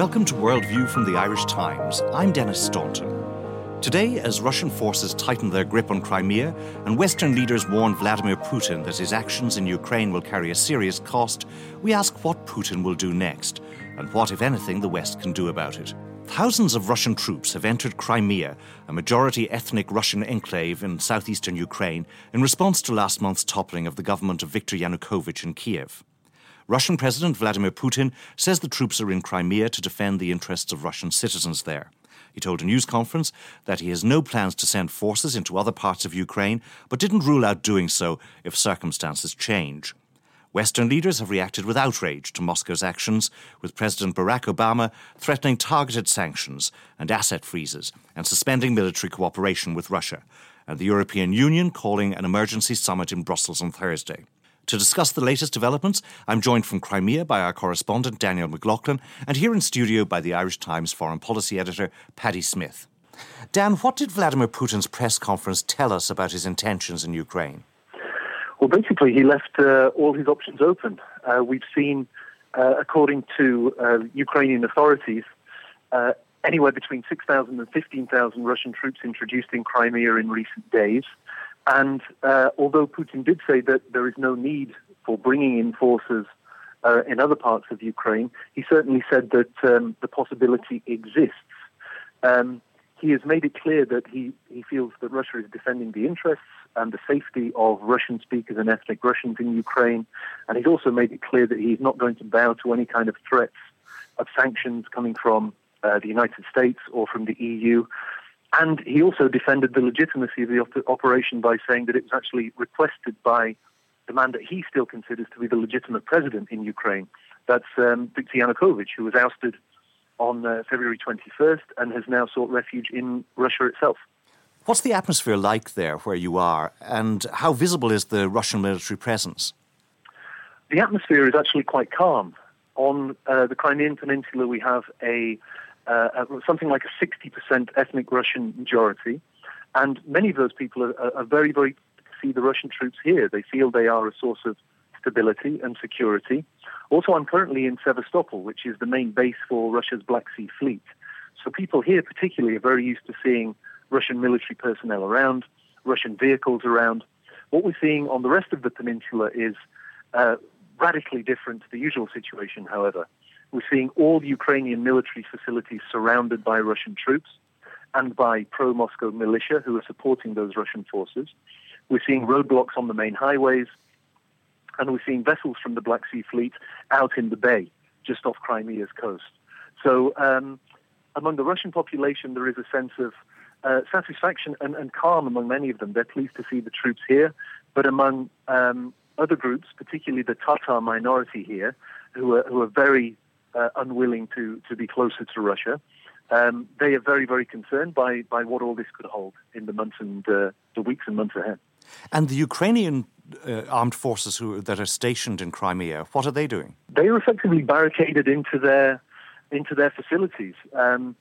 Welcome to Worldview from the Irish Times. I'm Denis Staunton. Today, as Russian forces tighten their grip on Crimea and Western leaders warn Vladimir Putin that his actions in Ukraine will carry a serious cost, we ask what Putin will do next and what, if anything, the West can do about it. Thousands of Russian troops have entered Crimea, a majority ethnic Russian enclave in southeastern Ukraine, in response to last month's toppling of the government of Viktor Yanukovych in Kiev. Russian President Vladimir Putin says the troops are in Crimea to defend the interests of Russian citizens there. He told a news conference that he has no plans to send forces into other parts of Ukraine, but didn't rule out doing so if circumstances change. Western leaders have reacted with outrage to Moscow's actions, with President Barack Obama threatening targeted sanctions and asset freezes and suspending military cooperation with Russia, and the European Union calling an emergency summit in Brussels on Thursday. To discuss the latest developments, I'm joined from Crimea by our correspondent Daniel McLaughlin and here in studio by the Irish Times foreign policy editor Paddy Smyth. Dan, what did Vladimir Putin's press conference tell us about his intentions in Ukraine? Well, basically, he left uh, all his options open. Uh, we've seen, uh, according to uh, Ukrainian authorities, uh, anywhere between 6,000 and 15,000 Russian troops introduced in Crimea in recent days. And uh, although Putin did say that there is no need for bringing in forces uh, in other parts of Ukraine, he certainly said that um, the possibility exists. Um, he has made it clear that he, he feels that Russia is defending the interests and the safety of Russian speakers and ethnic Russians in Ukraine. And he's also made it clear that he's not going to bow to any kind of threats of sanctions coming from uh, the United States or from the EU. And he also defended the legitimacy of the op- operation by saying that it was actually requested by the man that he still considers to be the legitimate president in Ukraine. That's um, Viktor Yanukovych, who was ousted on uh, February 21st and has now sought refuge in Russia itself. What's the atmosphere like there where you are, and how visible is the Russian military presence? The atmosphere is actually quite calm. On uh, the Crimean Peninsula, we have a uh, something like a 60% ethnic Russian majority. And many of those people are, are very, very see the Russian troops here. They feel they are a source of stability and security. Also, I'm currently in Sevastopol, which is the main base for Russia's Black Sea Fleet. So people here, particularly, are very used to seeing Russian military personnel around, Russian vehicles around. What we're seeing on the rest of the peninsula is uh, radically different to the usual situation, however. We're seeing all Ukrainian military facilities surrounded by Russian troops and by pro Moscow militia who are supporting those Russian forces. We're seeing roadblocks on the main highways, and we're seeing vessels from the Black Sea Fleet out in the bay just off Crimea's coast. So, um, among the Russian population, there is a sense of uh, satisfaction and, and, calm among many of them. They're pleased to see the troops here, but among um, other groups, particularly the Tatar minority here, who are, who are very unwilling to, to be closer to Russia. Um, they are very, very concerned by, by what all this could hold in the months and uh, the weeks and months ahead. And the Ukrainian uh, armed forces who, that are stationed in Crimea, what are they doing? They are effectively barricaded into their into their facilities. Um,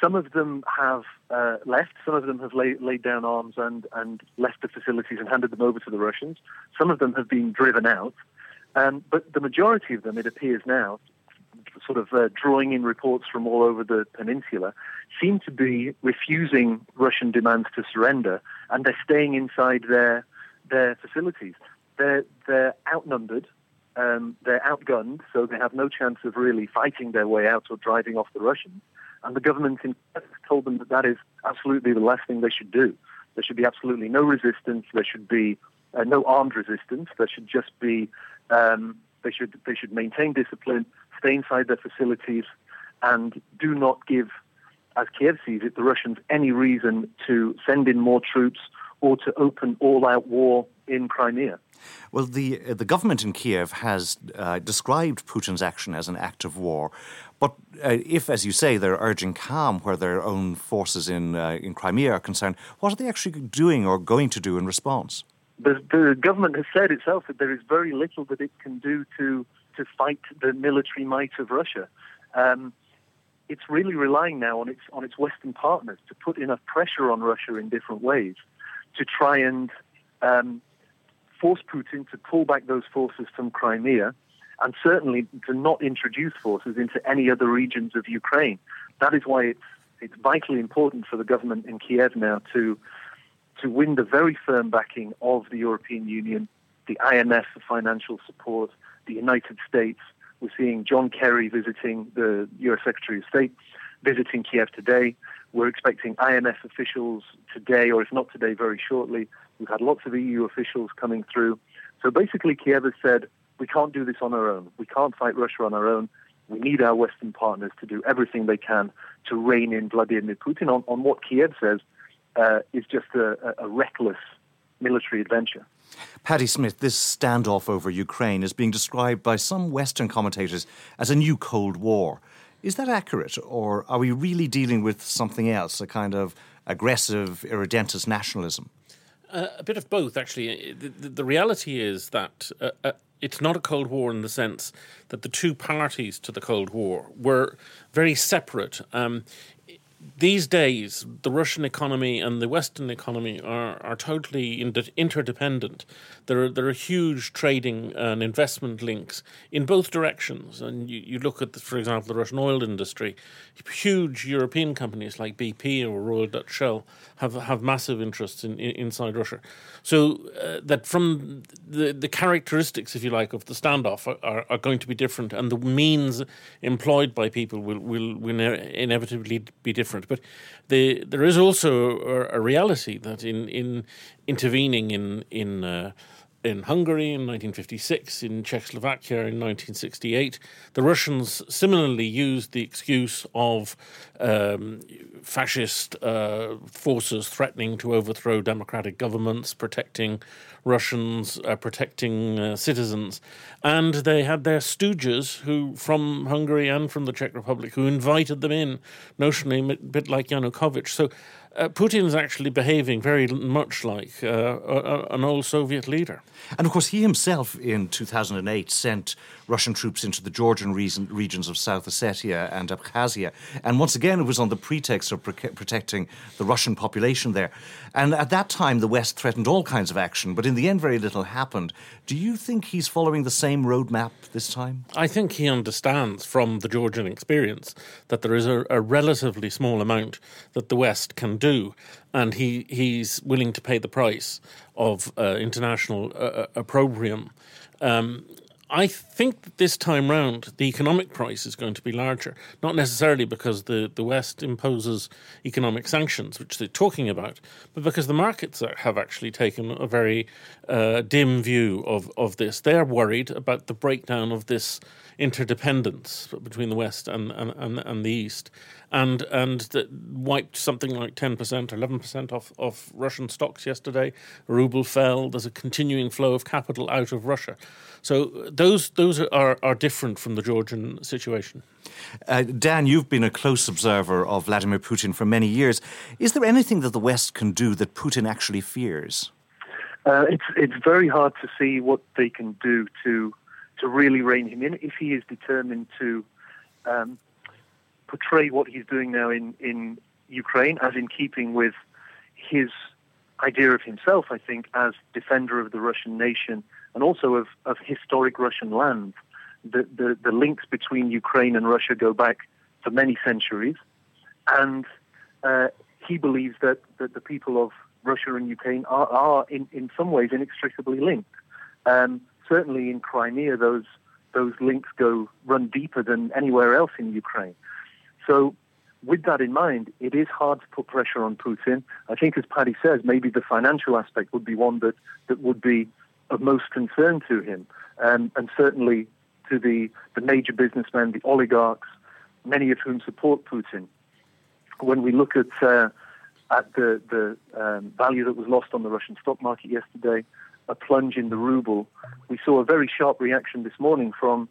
some of them have uh, left. Some of them have lay, laid down arms and, and left the facilities and handed them over to the Russians. Some of them have been driven out. Um, but the majority of them, it appears now, sort of uh, drawing in reports from all over the peninsula, seem to be refusing Russian demands to surrender, and they're staying inside their their facilities. They're they're outnumbered, um, they're outgunned, so they have no chance of really fighting their way out or driving off the Russians. And the government in told them that that is absolutely the last thing they should do. There should be absolutely no resistance. There should be uh, no armed resistance. There should just be um, they should they should maintain discipline stay inside their facilities, and do not give, as Kiev sees it, the Russians any reason to send in more troops or to open all-out war in Crimea. Well, the uh, the government in Kiev has uh, described Putin's action as an act of war, but uh, if, as you say, they're urging calm where their own forces in uh, in Crimea are concerned, what are they actually doing or going to do in response? The, the government has said itself that there is very little that it can do to to fight the military might of Russia. Um, it's really relying now on its on its Western partners to put enough pressure on Russia in different ways to try and um, force Putin to pull back those forces from Crimea and certainly to not introduce forces into any other regions of Ukraine. That is why it's it's vitally important for the government in Kiev now to to win the very firm backing of the European Union, the IMF for financial support, the United States. We're seeing John Kerry visiting the U.S. Secretary of State visiting Kiev today. We're expecting IMF officials today, or if not today, very shortly. We've had lots of EU officials coming through. So basically, Kiev has said, we can't do this on our own. We can't fight Russia on our own. We need our Western partners to do everything they can to rein in Vladimir Putin on, on what Kiev says uh, is just a, a reckless military adventure. Paddy Smyth, this standoff over Ukraine is being described by some Western commentators as a new Cold War. Is that accurate, or are we really dealing with something else, a kind of aggressive, irredentist nationalism? Uh, a bit of both, actually. The, the, the reality is that uh, uh, it's not a Cold War in the sense that the two parties to the Cold War were very separate. Um, these days, the Russian economy and the Western economy are, are totally interdependent. There are, there are huge trading and investment links in both directions. And you, you look at, the, for example, the Russian oil industry, huge European companies like BP or Royal Dutch Shell have, have massive interests in, in inside Russia. So uh, that from the, the characteristics, if you like, of the standoff are, are, going to be different, and the means employed by people will, will, will inevitably be different. But the, there is also a, a reality that in, in intervening in, in uh, in Hungary in 1956, in Czechoslovakia in 1968. The Russians similarly used the excuse of um, fascist uh, forces threatening to overthrow democratic governments, protecting Russians, uh, protecting uh, citizens. And they had their stooges who, from Hungary and from the Czech Republic, who invited them in, notionally a bit like Yanukovych. So uh, Putin is actually behaving very much like uh, a, an old Soviet leader. And of course, he himself in 2008 sent Russian troops into the Georgian region, regions of South Ossetia and Abkhazia. And once again, it was on the pretext of pre- protecting the Russian population there. And at that time, the West threatened all kinds of action, but in the end, very little happened. Do you think he's following the same roadmap this time? I think he understands from the Georgian experience that there is a, a relatively small amount that the West can do, and he, he's willing to pay the price of uh, international uh, uh opprobrium. Um, I think that this time round the economic price is going to be larger, not necessarily because the, the West imposes economic sanctions, which they're talking about, but because the markets are, have actually taken a very uh, dim view of, of this. They're worried about the breakdown of this interdependence between the West and, and, and, and the East, and and wiped something like 10% or 11% off, off Russian stocks yesterday. Ruble fell. There's a continuing flow of capital out of Russia. So those those are, are different from the Georgian situation. Uh, Dan, you've been a close observer of Vladimir Putin for many years. Is there anything that the West can do that Putin actually fears? Uh, it's it's very hard to see what they can do to to really rein him in if he is determined to um, portray what he's doing now in in Ukraine as in keeping with his idea of himself. I think as defender of the Russian nation and also of, of historic Russian land. The, the, the links between Ukraine and Russia go back for many centuries, and uh, he believes that, that the people of Russia and Ukraine are, are in, in some ways inextricably linked. Um, certainly in Crimea, those those links go run deeper than anywhere else in Ukraine. So, with that in mind, it is hard to put pressure on Putin. I think, as Paddy says, maybe the financial aspect would be one that, that would be of most concern to him, um, and certainly to the, the major businessmen, the oligarchs, many of whom support Putin. When we look at uh, at the the um, value that was lost on the Russian stock market yesterday, a plunge in the ruble, we saw a very sharp reaction this morning from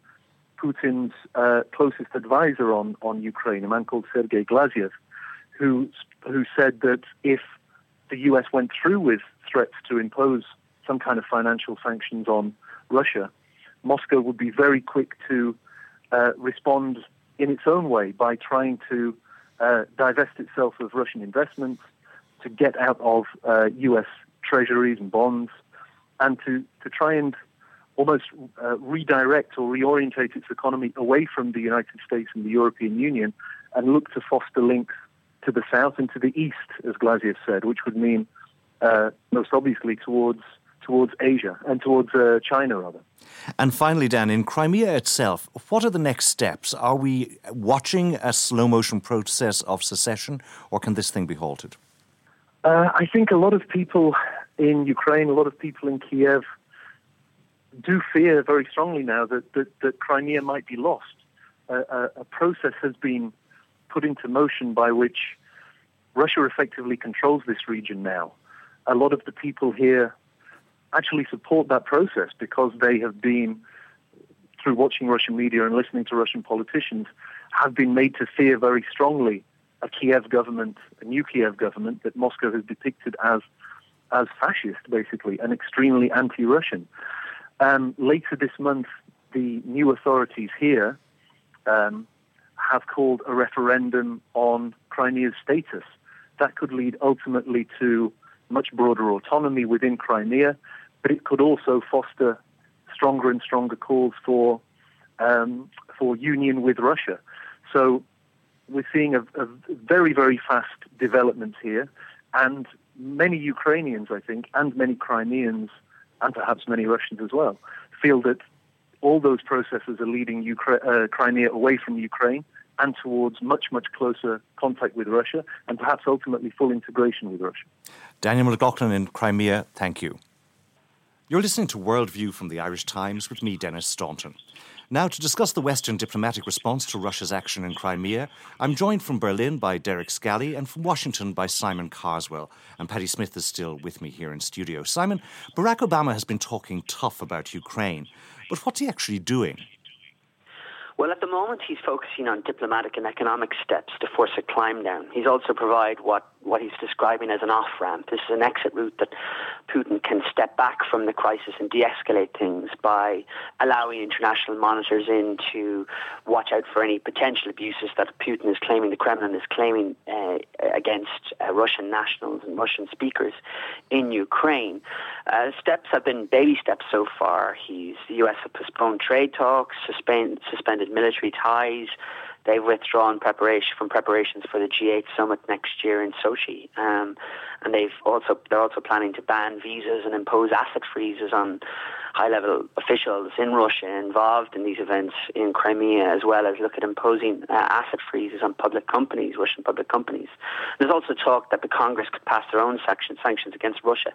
Putin's uh, closest advisor on, on Ukraine, a man called Sergei Glazyev, who who said that if the U.S. went through with threats to impose some kind of financial sanctions on Russia, Moscow would be very quick to uh, respond in its own way by trying to uh, divest itself of Russian investments, to get out of uh, U.S. treasuries and bonds, and to, to try and almost uh, redirect or reorientate its economy away from the United States and the European Union and look to foster links to the south and to the east, as Glaziev said, which would mean uh, most obviously towards towards Asia and towards uh, China, rather. And finally, Dan, in Crimea itself, what are the next steps? Are we watching a slow motion process of secession, or can this thing be halted? Uh, I think a lot of people in Ukraine, a lot of people in Kiev, do fear very strongly now that, that, that Crimea might be lost. a, a process has been put into motion by which Russia effectively controls this region now. A lot of the people here actually support that process because they have been, through watching Russian media and listening to Russian politicians, have been made to fear very strongly a Kiev government, a new Kiev government that Moscow has depicted as as fascist, basically, and extremely anti-Russian. Um, later this month, the new authorities here um, have called a referendum on Crimea's status. That could lead ultimately to much broader autonomy within Crimea, but it could also foster stronger and stronger calls for um, for union with Russia. So we're seeing a, a, very very fast development here, and many Ukrainians, I think, and many Crimeans, and perhaps many Russians as well, feel that all those processes are leading Ukra- uh, Crimea away from Ukraine and towards much, much closer contact with Russia and perhaps ultimately full integration with Russia. Daniel McLaughlin in Crimea, thank you. You're listening to Worldview from the Irish Times with me, Denis Staunton. Now, to discuss the Western diplomatic response to Russia's action in Crimea, I'm joined from Berlin by Derek Scally and from Washington by Simon Carswell. And Paddy Smyth is still with me here in studio. Simon, Barack Obama has been talking tough about Ukraine, but what's he actually doing? Well, at the moment, he's focusing on diplomatic and economic steps to force a climb down. He's also provide what, what he's describing as an off ramp. This is an exit route that Putin can step back from the crisis and de escalate things by allowing international monitors in to watch out for any potential abuses that Putin is claiming, the Kremlin is claiming uh, against uh, Russian nationals and Russian speakers in Ukraine. Uh, steps have been baby steps so far. He's, the US have postponed trade talks, suspend, suspended military ties. They've withdrawn preparation from preparations for the G8 summit next year in Sochi, um, and they've also they're also planning to ban visas and impose asset freezes on high level officials in Russia involved in these events in Crimea, as well as look at imposing uh, asset freezes on public companies, Russian public companies. There's also talk that the Congress could pass their own sanction, sanctions against Russia.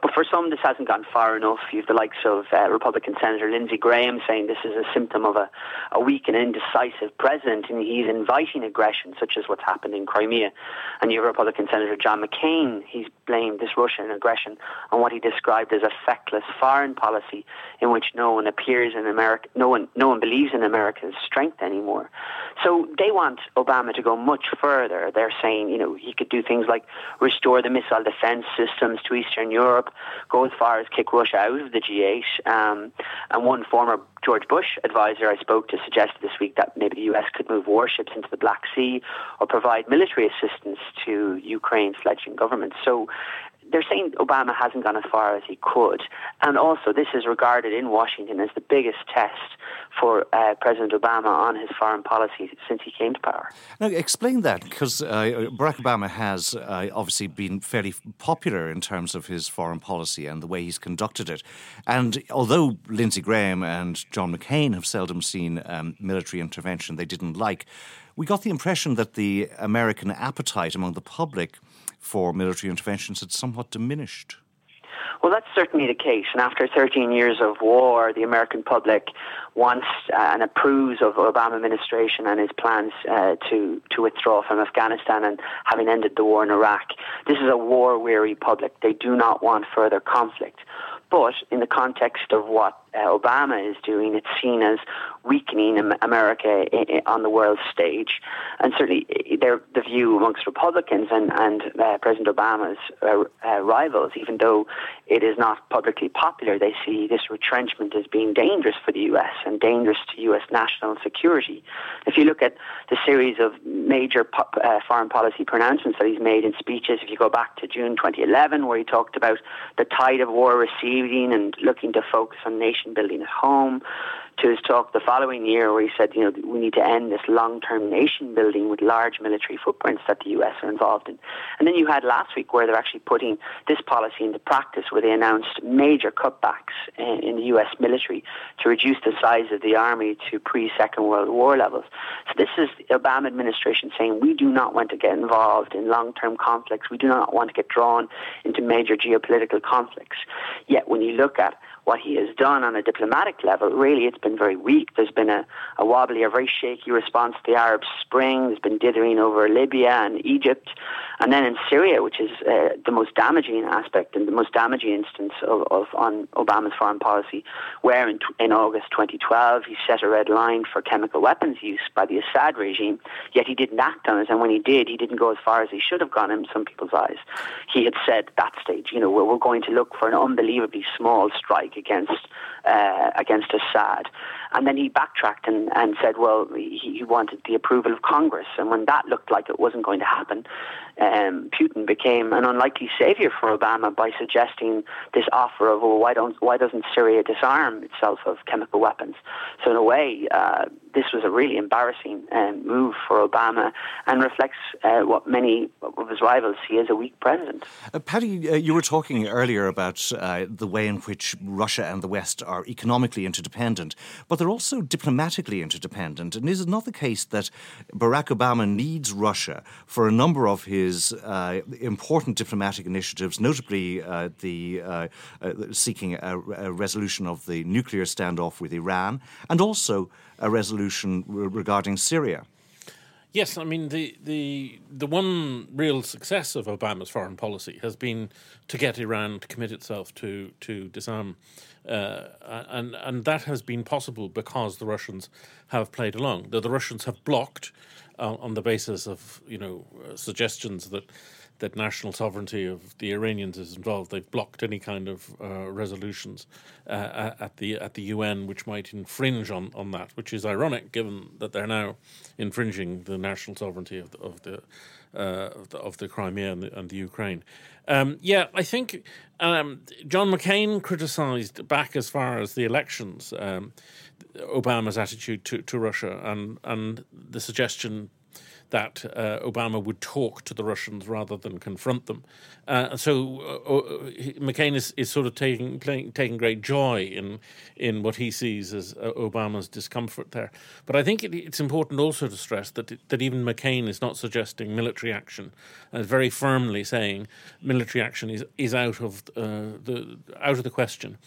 But for some, this hasn't gone far enough. You have the likes of uh, Republican Senator Lindsey Graham saying this is a symptom of a, a weak and indecisive president, and he's inviting aggression, such as what's happened in Crimea. And you have Republican Senator John McCain. He's blamed this Russian aggression on what he described as a feckless foreign policy in which no one appears in America, no one, no one believes in America's strength anymore. So they want Obama to go much further. They're saying, you know, he could do things like restore the missile defense systems to Eastern Europe, go as far as kick Russia out of the G8. Um, and one former George Bush advisor I spoke to suggested this week that maybe the US could move warships into the Black Sea or provide military assistance to Ukraine's fledgling government. So they're saying Obama hasn't gone as far as he could. And also, this is regarded in Washington as the biggest test for uh, President Obama on his foreign policy since he came to power. Now, explain that, because uh, Barack Obama has uh, obviously been fairly popular in terms of his foreign policy and the way he's conducted it. And although Lindsey Graham and John McCain have seldom seen um, military intervention they didn't like, we got the impression that the American appetite among the public for military interventions had somewhat diminished. Well, that's certainly the case. And after 13 years of war, the American public wants uh, and approves of Obama administration and his plans uh, to to withdraw from Afghanistan and having ended the war in Iraq. This is a war-weary public. They do not want further conflict. But in the context of what uh, Obama is doing, it's seen as weakening America on the world stage. And certainly, the view amongst Republicans and, and uh, President Obama's uh, uh, rivals, even though it is not publicly popular, they see this retrenchment as being dangerous for the U.S. and dangerous to U.S. national security. If you look at the series of major po- uh, foreign policy pronouncements that he's made in speeches, if you go back to June 2011, where he talked about the tide of war receding and looking to focus on nation nation building at home, to his talk the following year where he said, you know, we need to end this long-term nation building with large military footprints that the US are involved in. And then you had last week where they're actually putting this policy into practice where they announced major cutbacks in, in the US military to reduce the size of the army to pre-Second World War levels. So this is the Obama administration saying we do not want to get involved in long-term conflicts. We do not want to get drawn into major geopolitical conflicts. Yet when you look at what he has done on a diplomatic level, really it's been very weak. There's been a, a wobbly, a very shaky response to the Arab Spring. There's been dithering over Libya and Egypt. And then in Syria, which is uh, the most damaging aspect and the most damaging instance of, of on Obama's foreign policy, where in, in August 2012 he set a red line for chemical weapons use by the Assad regime, yet he didn't act on it. And when he did, he didn't go as far as he should have gone in some people's eyes. He had said that stage, you know, we're, we're going to look for an unbelievably small strike against uh, against Assad. And then he backtracked and, and said, well, he, he, wanted the approval of Congress. And when that looked like it wasn't going to happen, um, Putin became an unlikely savior for Obama by suggesting this offer of, well, why, don't, why doesn't Syria disarm itself of chemical weapons? So, in a way, uh, this was a really embarrassing um, move for Obama and reflects uh, what many of his rivals see as a weak president. Uh, Paddy, uh, you were talking earlier about uh, the way in which Russia and the West are economically interdependent, but they're also diplomatically interdependent. And is it not the case that Barack Obama needs Russia for a number of his uh, important diplomatic initiatives, notably uh, the seeking a, a resolution of the nuclear standoff with Iran, and also a resolution regarding Syria. Yes, I mean the the the one real success of Obama's foreign policy has been to get Iran to commit itself to to disarm, uh, and and that has been possible because the Russians have played along. The, the Russians have blocked uh, on the basis of you know uh, suggestions that that national sovereignty of the Iranians is involved. They've blocked any kind of uh, resolutions uh, at the at the UN which might infringe on, on that, which is ironic given that they're now infringing the national sovereignty of the of the, uh, of, the of the, Crimea and the, and the Ukraine. Um, yeah, I think um, John McCain criticised back as far as the elections um, Obama's attitude to, to Russia and and the suggestion that uh, Obama would talk to the Russians rather than confront them. Uh, so uh, uh McCain is, is sort of taking playing, taking great joy in in what he sees as uh, Obama's discomfort there. But I think it, it's important also to stress that that even McCain is not suggesting military action, and very firmly saying military action is is out of uh, the out of the question.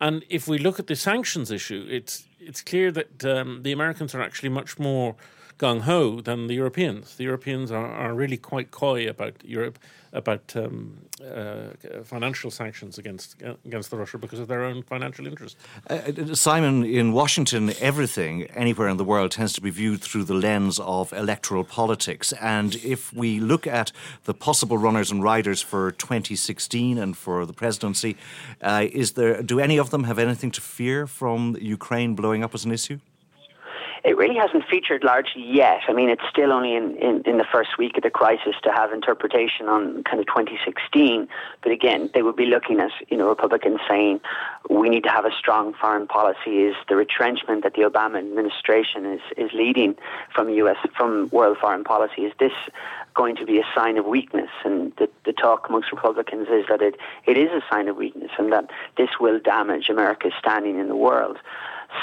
And if we look at the sanctions issue, it's it's clear that um, the Americans are actually much more gung ho than the Europeans. The Europeans are, are really quite coy about Europe about um, uh, financial sanctions against against the Russia because of their own financial interests. Uh, uh, Simon, in Washington, everything anywhere in the world tends to be viewed through the lens of electoral politics. And if we look at the possible runners and riders for 2016 and for the presidency, uh, is there do any of them have anything to fear from Ukraine blowing up as an issue? It really hasn't featured largely yet. I mean, it's still only in, in, in, the first week of the crisis to have interpretation on kind of 2016. But again, they would be looking at, you know, Republicans saying we need to have a strong foreign policy. Is the retrenchment that the Obama administration is, is leading from U.S. from world foreign policy, is this going to be a sign of weakness? And the, the talk amongst Republicans is that it, it is a sign of weakness and that this will damage America's standing in the world.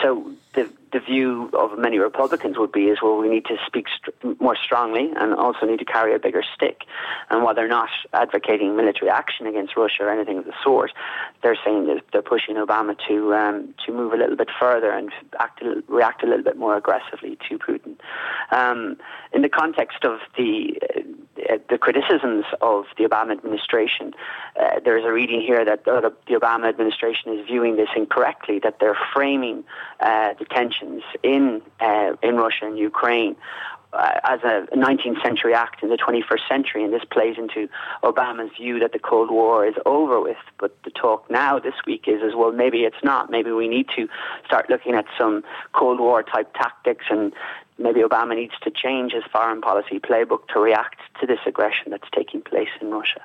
So the the view of many Republicans would be is well we need to speak st- more strongly and also need to carry a bigger stick. And while they're not advocating military action against Russia or anything of the sort, they're saying that they're pushing Obama to um, to move a little bit further and act a, react a little bit more aggressively to Putin. Um, in the context of the uh, the criticisms of the Obama administration, uh, there's a reading here that the Obama administration is viewing this incorrectly, that they're framing uh, the tensions in uh, in Russia and Ukraine uh, as a 19th century act in the 21st century, and this plays into Obama's view that the Cold War is over with. But the talk now this week is as well, maybe it's not. Maybe we need to start looking at some Cold War type tactics, and maybe Obama needs to change his foreign policy playbook to react to this aggression that's taking place in Russia.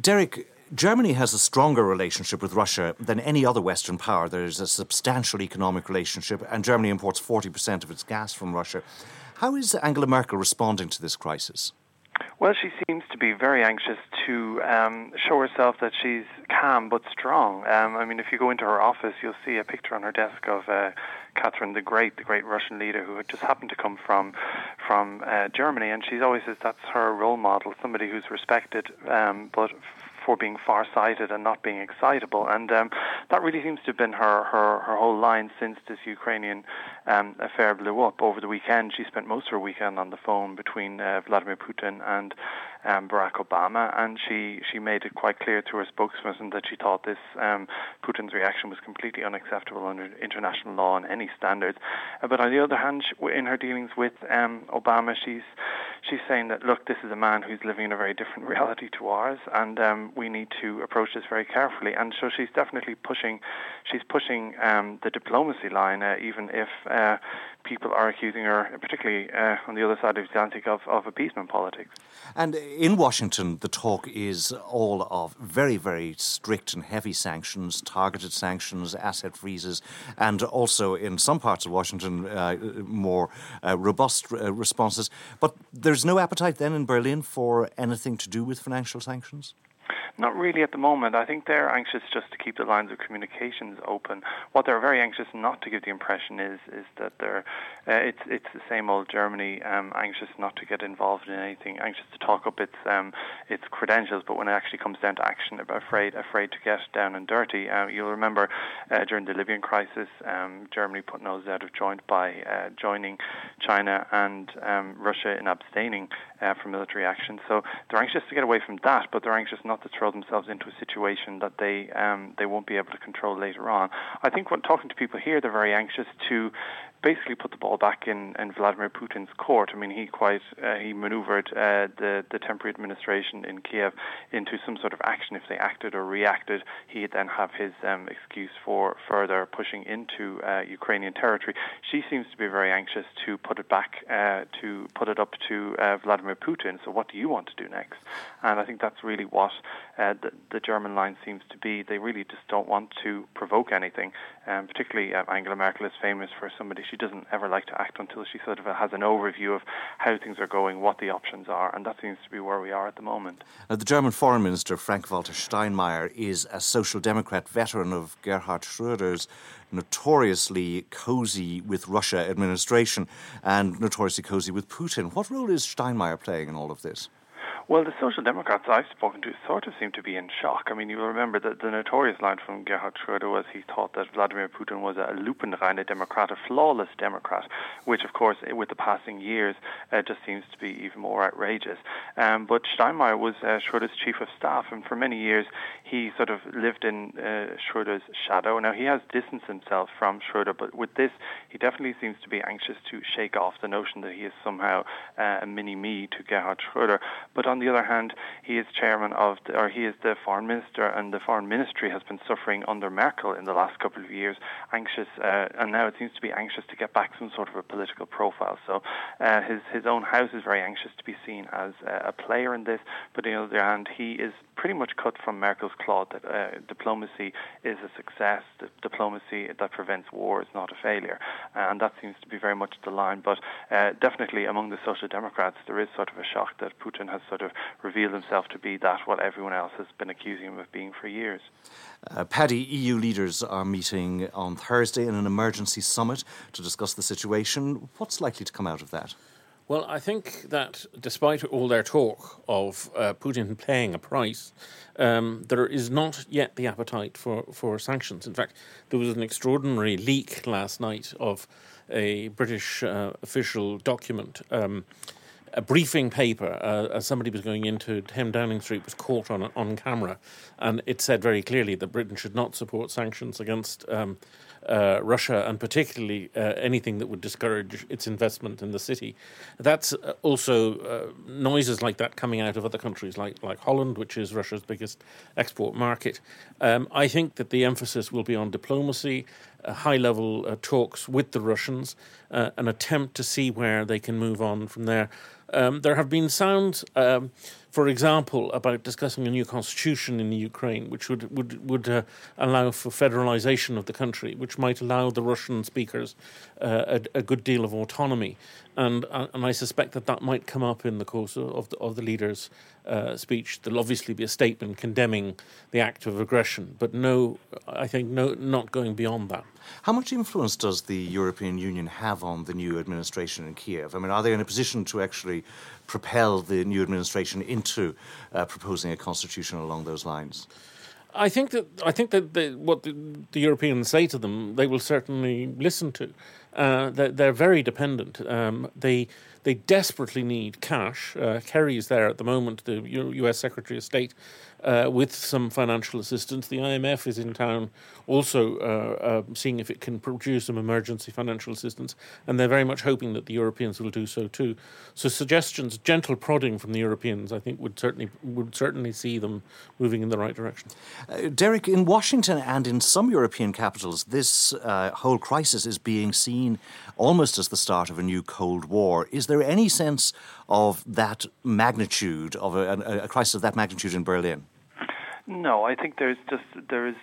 Derek, Germany has a stronger relationship with Russia than any other Western power. There is a substantial economic relationship, and Germany imports 40% of its gas from Russia. How is Angela Merkel responding to this crisis? Well, she seems to be very anxious to um, show herself that she's calm but strong. Um, I mean, if you go into her office, you'll see a picture on her desk of uh, Catherine the Great, the great Russian leader who had just happened to come from from uh, Germany, and she always says that's her role model, somebody who's respected, um, but for being far-sighted and not being excitable. And um, that really seems to have been her, her, her whole line since this Ukrainian um, affair blew up. Over the weekend, she spent most of her weekend on the phone between uh, Vladimir Putin and um, Barack Obama, and she, she made it quite clear to her spokesperson that she thought this um, Putin's reaction was completely unacceptable under international law and any standards. Uh, but on the other hand, in her dealings with um, Obama, she's she's saying that look, this is a man who's living in a very different reality to ours, and um, we need to approach this very carefully. And so she's definitely pushing, she's pushing um, the diplomacy line, uh, even if uh, people are accusing her, particularly uh, on the other side of the Atlantic, of, of appeasement politics. And in Washington, the talk is all of very, very strict and heavy sanctions, targeted sanctions, asset freezes, and also in some parts of Washington, uh, more uh, robust uh, responses. But there's no appetite then in Berlin for anything to do with financial sanctions? Not really at the moment. I think they're anxious just to keep the lines of communications open. What they're very anxious not to give the impression is is that they're uh, it's it's the same old Germany, um, anxious not to get involved in anything, anxious to talk up its um, its credentials, but when it actually comes down to action, afraid afraid to get down and dirty. Uh, you'll remember uh, during the Libyan crisis, um, Germany put nose out of joint by uh, joining China and um, Russia in abstaining uh, from military action. So they're anxious to get away from that, but they're anxious not to throw themselves into a situation that they um, they won't be able to control later on. I think when talking to people here, they're very anxious to basically put the ball back in, in Vladimir Putin's court. I mean, he quite uh, he manoeuvred uh, the the temporary administration in Kiev into some sort of action. If they acted or reacted, he'd then have his um, excuse for further pushing into uh, Ukrainian territory. She seems to be very anxious to put it back uh, to put it up to uh, Vladimir Putin. So, what do you want to do next? And I think that's really what uh, the, the, German line seems to be. They really just don't want to provoke anything. Um, particularly, Angela Merkel is famous for somebody she doesn't ever like to act until she sort of has an overview of how things are going, what the options are, and that seems to be where we are at the moment. Now, the German Foreign Minister, Frank Walter Steinmeier, is a Social Democrat veteran of Gerhard Schröder's notoriously cozy with Russia administration and notoriously cozy with Putin. What role is Steinmeier playing in all of this? Well, the Social Democrats I've spoken to sort of seem to be in shock. I mean, you remember that the notorious line from Gerhard Schröder was he thought that Vladimir Putin was a lupenreine Democrat, a flawless Democrat, which, of course, with the passing years, uh, just seems to be even more outrageous. Um, but Steinmeier was uh, Schröder's chief of staff, and for many years he sort of lived in uh, Schröder's shadow. Now, he has distanced himself from Schröder, but with this, he definitely seems to be anxious to shake off the notion that he is somehow uh, a mini-me to Gerhard Schröder. But on on the other hand, he is chairman of, the, or he is the foreign minister, and the foreign ministry has been suffering under Merkel in the last couple of years, anxious, uh, and now it seems to be anxious to get back some sort of a political profile. So uh, his his own house is very anxious to be seen as a player in this, but on the other hand, he is pretty much cut from Merkel's cloth that uh, diplomacy is a success, diplomacy that prevents war is not a failure, and that seems to be very much the line. But uh, definitely among the Social Democrats, there is sort of a shock that Putin has sort of revealed himself to be that what everyone else has been accusing him of being for years. Uh, Paddy, EU leaders are meeting on Thursday in an emergency summit to discuss the situation. What's likely to come out of that? Well, I think that despite all their talk of uh, Putin paying a price, um, there is not yet the appetite for, for sanctions. In fact, there was an extraordinary leak last night of a British uh, official document. Um, a briefing paper uh, as somebody was going into 10 Downing Street was caught on on camera, and it said very clearly that Britain should not support sanctions against um, uh, Russia, and particularly uh, anything that would discourage its investment in the city. That's uh, also uh, noises like that coming out of other countries like, like Holland, which is Russia's biggest export market. Um, I think that the emphasis will be on diplomacy, high level talks with the Russians, an attempt to see where they can move on from there. Um, there have been sounds. Um, for example, about discussing a new constitution in Ukraine, which would would would uh, allow for federalization of the country, which might allow the Russian speakers uh, a, a, good deal of autonomy, and uh, and I suspect that that might come up in the course of the, of the leader's uh, speech. There'll obviously be a statement condemning the act of aggression, but no, I think no, not going beyond that. How much influence does the European Union have on the new administration in Kiev? I mean, are they in a position to actually propel the new administration into uh, proposing a constitution along those lines? I think that I think that they, what the, the, Europeans say to them, they will certainly listen to. Uh, they're, they're, very dependent. Um, they they desperately need cash. Uh, Kerry is there at the moment, the U.S. Secretary of State, uh, with some financial assistance. The IMF is in town also uh, uh, seeing if it can produce some emergency financial assistance, and they're very much hoping that the Europeans will do so too. So suggestions, gentle prodding from the Europeans, I think would certainly would certainly see them moving in the right direction. Uh, Derek, in Washington and in some European capitals, this uh, whole crisis is being seen almost as the start of a new Cold War. Is there any sense of that magnitude of a, a, a crisis of that magnitude in Berlin? No, I think there's just there is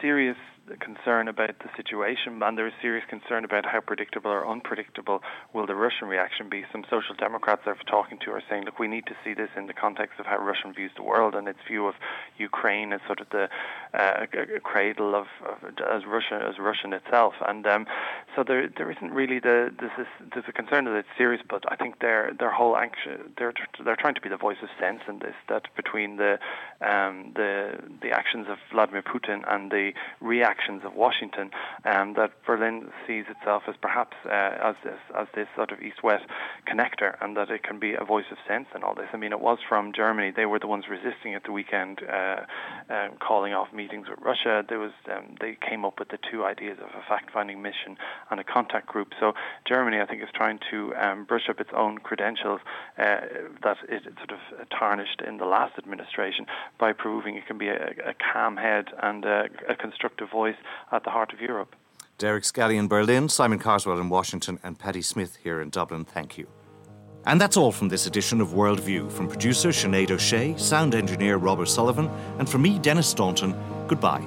serious concern about the situation, and there is serious concern about how predictable or unpredictable will the Russian reaction be. Some social democrats I've talking to are saying, look, we need to see this in the context of how Russia views the world and its view of Ukraine as sort of the uh, cradle of, of, as Russia as Russian itself, and um, so there there isn't really the this is there's a concern that it's serious, but I think their their whole anxious they're they're trying to be the voice of sense in this that between the um, the the actions of Vladimir Putin and the reaction actions of Washington, um, that Berlin sees itself as perhaps uh, as this as this sort of east-west connector, and that it can be a voice of sense in all this. I mean, it was from Germany; they were the ones resisting at the weekend, uh, um, calling off meetings with Russia. There was um, they came up with the two ideas of a fact-finding mission and a contact group. So Germany, I think, is trying to um, brush up its own credentials uh, that it sort of tarnished in the last administration by proving it can be a, a calm head and a, a constructive voice at the heart of Europe. Derek Scally in Berlin, Simon Carswell in Washington, and Paddy Smyth here in Dublin. Thank you. And that's all from this edition of Worldview. From producer Sinead O'Shea, sound engineer Robert Sullivan, and from me, Denis Staunton, goodbye.